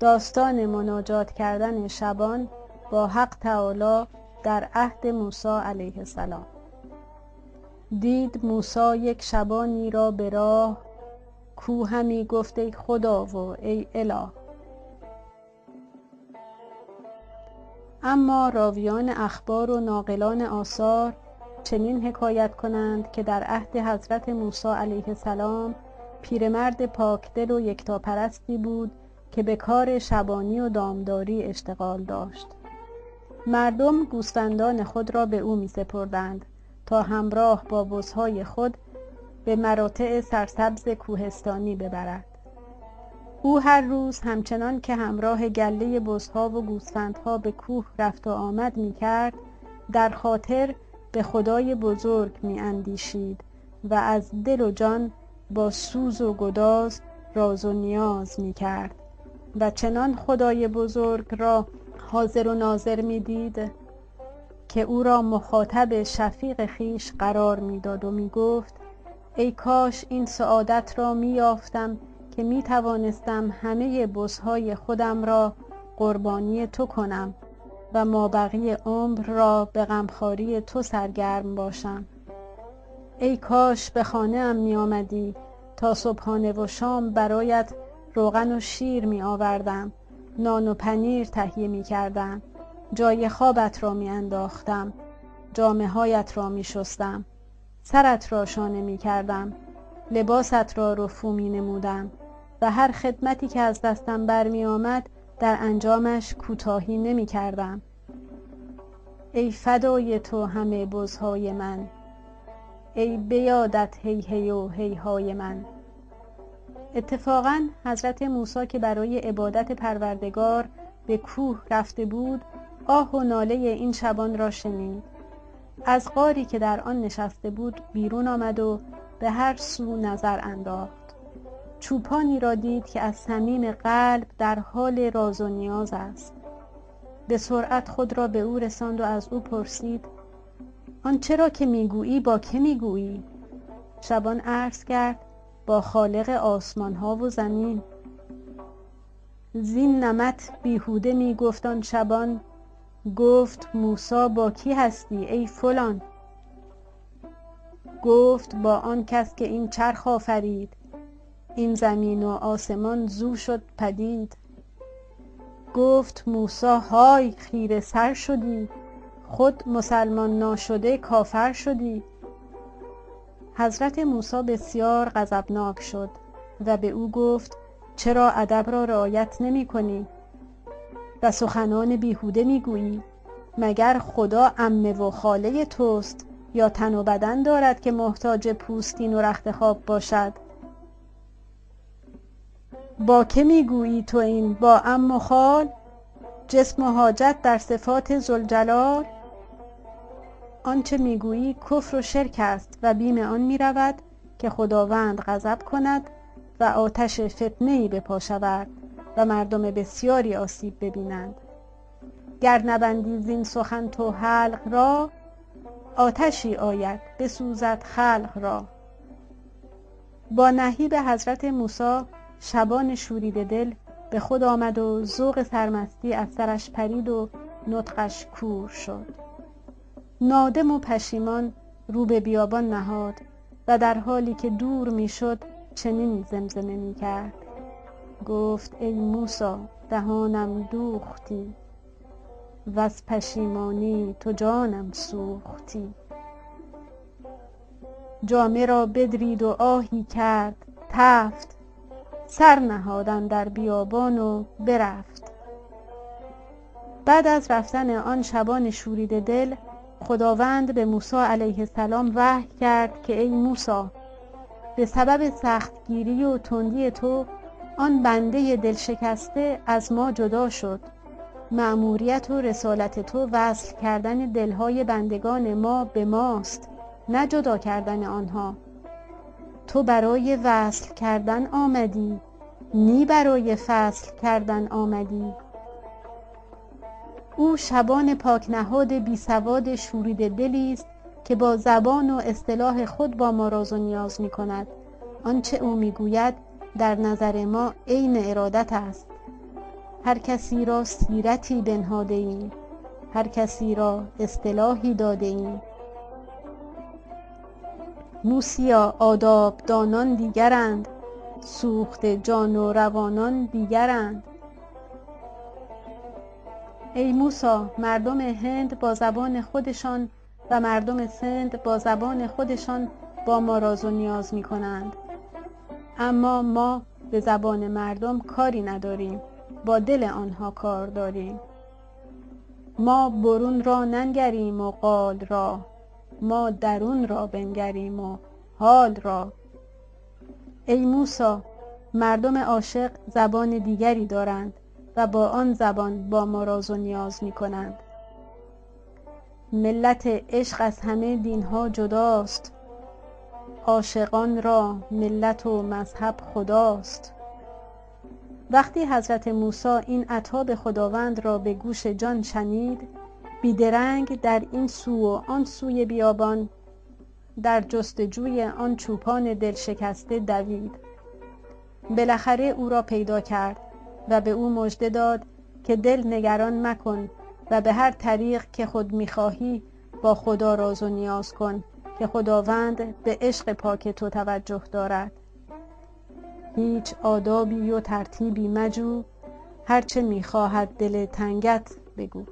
داستان مناجات کردن شبان با حق تعالی در عهد موسی علیه السلام. دید موسی یک شبانی را به راه کو همی گفت ای خدا و ای اله. اما راویان اخبار و ناقلان آثار چنین حکایت کنند که در عهد حضرت موسی علیه السلام پیرمرد پاکدل و یکتاپرستی بود که به کار شبانی و دامداری اشتغال داشت. مردم گوسفندان خود را به او می سپردند تا همراه با بزهای خود به مراتع سرسبز کوهستانی ببرد. او هر روز همچنان که همراه گله بزها و گوسفندها به کوه رفت و آمد می کرد در خاطر به خدای بزرگ می اندیشید و از دل و جان با سوز و گداز راز و نیاز می کرد و چنان خدای بزرگ را حاضر و ناظر می دید که او را مخاطب شفیق خیش قرار می‌داد و می گفت ای کاش این سعادت را می یافتم که می توانستم همه بزهای خودم را قربانی تو کنم و مابقی عمر را به غمخواری تو سرگرم باشم. ای کاش به خانه ام می آمدی تا صبحانه و شام برایت روغن و شیر می آوردم نان و پنیر تهیه می کردم جای خوابت را می انداختم جامه هایت را می شستم سرت را شانه می کردم لباست را رفو می نمودم و هر خدمتی که از دستم برمی آمد در انجامش کوتاهی نمی کردم ای فدای تو همه بزهای من. ای بیادت هی هی و هی های من. اتفاقا حضرت موسی که برای عبادت پروردگار به کوه رفته بود آه و ناله این شبان را شنید. از غاری که در آن نشسته بود بیرون آمد و به هر سو نظر انداخت. چوپانی را دید که از صمیم قلب در حال راز و نیاز است. به سرعت خود را به او رساند و از او پرسید آن چرا که می‌گویی با که می‌گویی؟ شبان عرض کرد با خالق آسمان ها و زمین. زین نمط بیهوده می گفت آن شبان گفت موسی با کی هستی ای فلان؟ گفت با آن کس که این چرخ آفرید. این زمین و آسمان زو شد پدید. گفت موسی های خیره سر شدی خود مسلمان ناشده کافر شدی. حضرت موسی بسیار غضبناک شد و به او گفت چرا ادب را رعایت نمی کنی؟ و سخنان بیهوده می گویی مگر خدا عمه و خاله توست یا تن و بدن دارد که محتاج پوستین و رخت خواب باشد؟ با که می گویی تو این با عم و خال؟ جسم و حاجت در صفات ذوالجلال؟ آنچه می‌گویی کفر و شرک است و بیم آن می رود که خداوند غضب کند و آتش فتنه ای به پا شود و مردم بسیاری آسیب ببینند. گر نبندی زین سخن تو حلق را آتشی آید بسوزد خلق را. با نهیب حضرت موسی شبان شوریده دل به خود آمد و ذوق سرمستی از سرش پرید و نطقش کور شد. نادم و پشیمان رو به بیابان نهاد و در حالی که دور می‌شد چنین زمزمه می کرد گفت ای موسی دهانم دوختی وز پشیمانی تو جانم سوختی. جامه را بدرید و آهی کرد تفت سر نهاد اندر بیابان و برفت. بعد از رفتن آن شبان شوریده دل خداوند به موسی علیه السلام وحی کرد که ای موسی به سبب سختگیری و تندی تو آن بنده دلشکسته از ما جدا شد. مأموریت و رسالت تو وصل کردن دلهای بندگان ما به ماست نه جدا کردن آنها. تو برای وصل کردن آمدی نی برای فصل کردن آمدی. او شبان پاک نهاد بی سواد شوریده دلی است که با زبان و اصطلاح خود با ما راز و نیاز می کند. آنچه او می گوید در نظر ما عین ارادت است. هر کسی را سیرتی بنهاده ایم. هر کسی را اصطلاحی داده ایم. موسیا آداب دانان دیگرند. سوخت جان و روانان دیگرند. ای موسا مردم هند با زبان خودشان و مردم سند با زبان خودشان با ما راز و نیاز می کنند اما ما به زبان مردم کاری نداریم. با دل آنها کار داریم. ما برون را ننگریم و قال را. ما درون را بنگریم و حال را. ای موسا مردم عاشق زبان دیگری دارند. و با آن زبان با ما راز و نیاز می کنند ملت عشق از همه دینها جداست. عاشقان را ملت و مذهب خداست. وقتی حضرت موسی این عطاب خداوند را به گوش جان شنید بیدرنگ در این سو و آن سوی بیابان در جستجوی آن چوپان دل شکسته دوید. بالاخره او را پیدا کرد. و به او مژده داد که دل نگران مکن و به هر طریق که خود می‌خواهی با خدا راز و نیاز کن که خداوند به عشق پاک تو توجه دارد. هیچ آدابی و ترتیبی مجو هرچه می‌خواهد دل تنگت بگو.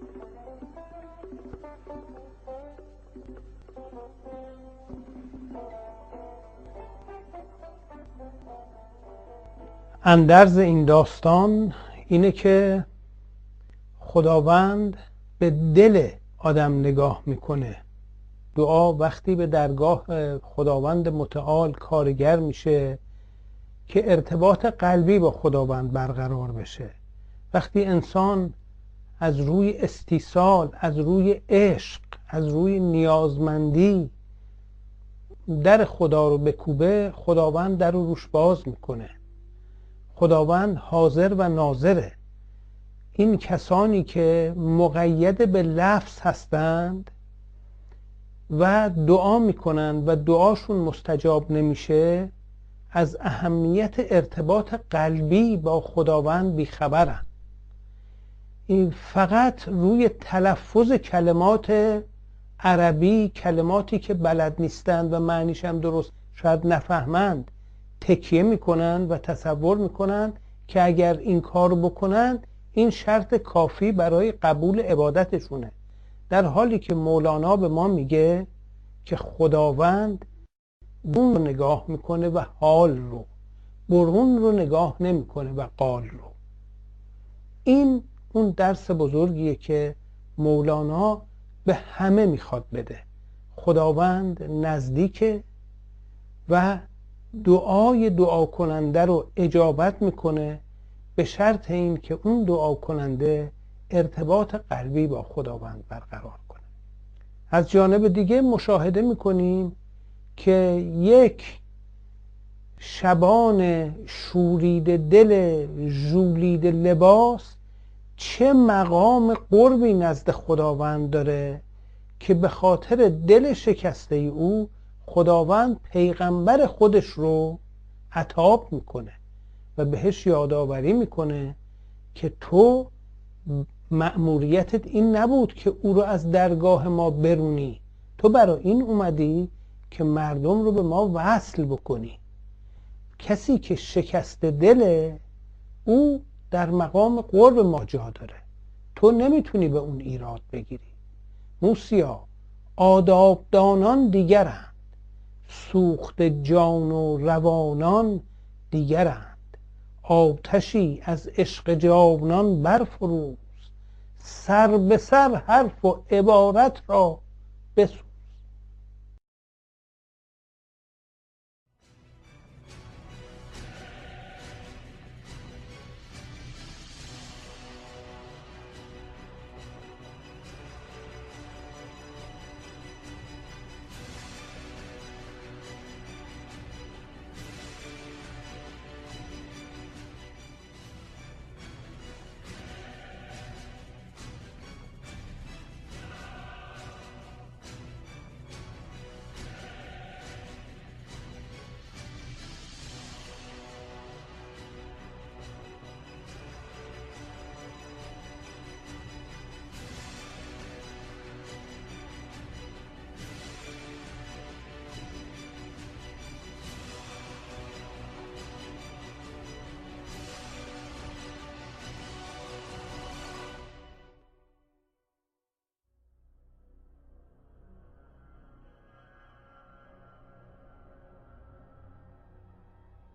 اندرز این داستان اینه که خداوند به دل آدم نگاه می‌کنه. دعا وقتی به درگاه خداوند متعال کارگر میشه که ارتباط قلبی با خداوند برقرار بشه. وقتی انسان از روی استیصال از روی عشق از روی نیازمندی در خدا رو بکوبه خداوند در رو روش باز می‌کنه. خداوند حاضر و ناظره. این کسانی که مقید به لفظ هستند و دعا می‌کنند و دعاشون مستجاب نمیشه از اهمیت ارتباط قلبی با خداوند بیخبرن. این فقط روی تلفظ کلمات عربی کلماتی که بلد نیستند و معنیش هم درست شاید نفهمند تکیه می‌کنند و تصور می‌کنند که اگر این کار بکنند این شرط کافی برای قبول عبادتشونه. در حالی که مولانا به ما میگه که خداوند اون رو نگاه می‌کنه و حال رو برون رو نگاه نمی‌کنه و قال رو. این اون درس بزرگیه که مولانا به همه می‌خواد بده. خداوند نزدیکه و دعای دعا کننده رو اجابت می‌کنه به شرط این که اون دعا کننده ارتباط قلبی با خداوند برقرار کنه. از جانب دیگه مشاهده می‌کنیم که یک شبان شورید دل ژولید لباس چه مقام قربی نزد خداوند داره که به خاطر دل شکسته او خداوند پیغمبر خودش رو عطاب می‌کنه و بهش یادآوری می‌کنه که تو مأموریتت این نبود که او رو از درگاه ما برونی. تو برای این اومدی که مردم رو به ما وصل بکنی. کسی که شکست دله او در مقام قرب ما جا داره. تو نمی‌تونی به اون ایراد بگیری. موسیا آدابدانان دیگرند سوخت جان و روانان دیگرند. آتشی از عشق جاونان برفروز. سر به سر حرف و عبارت را بسوز.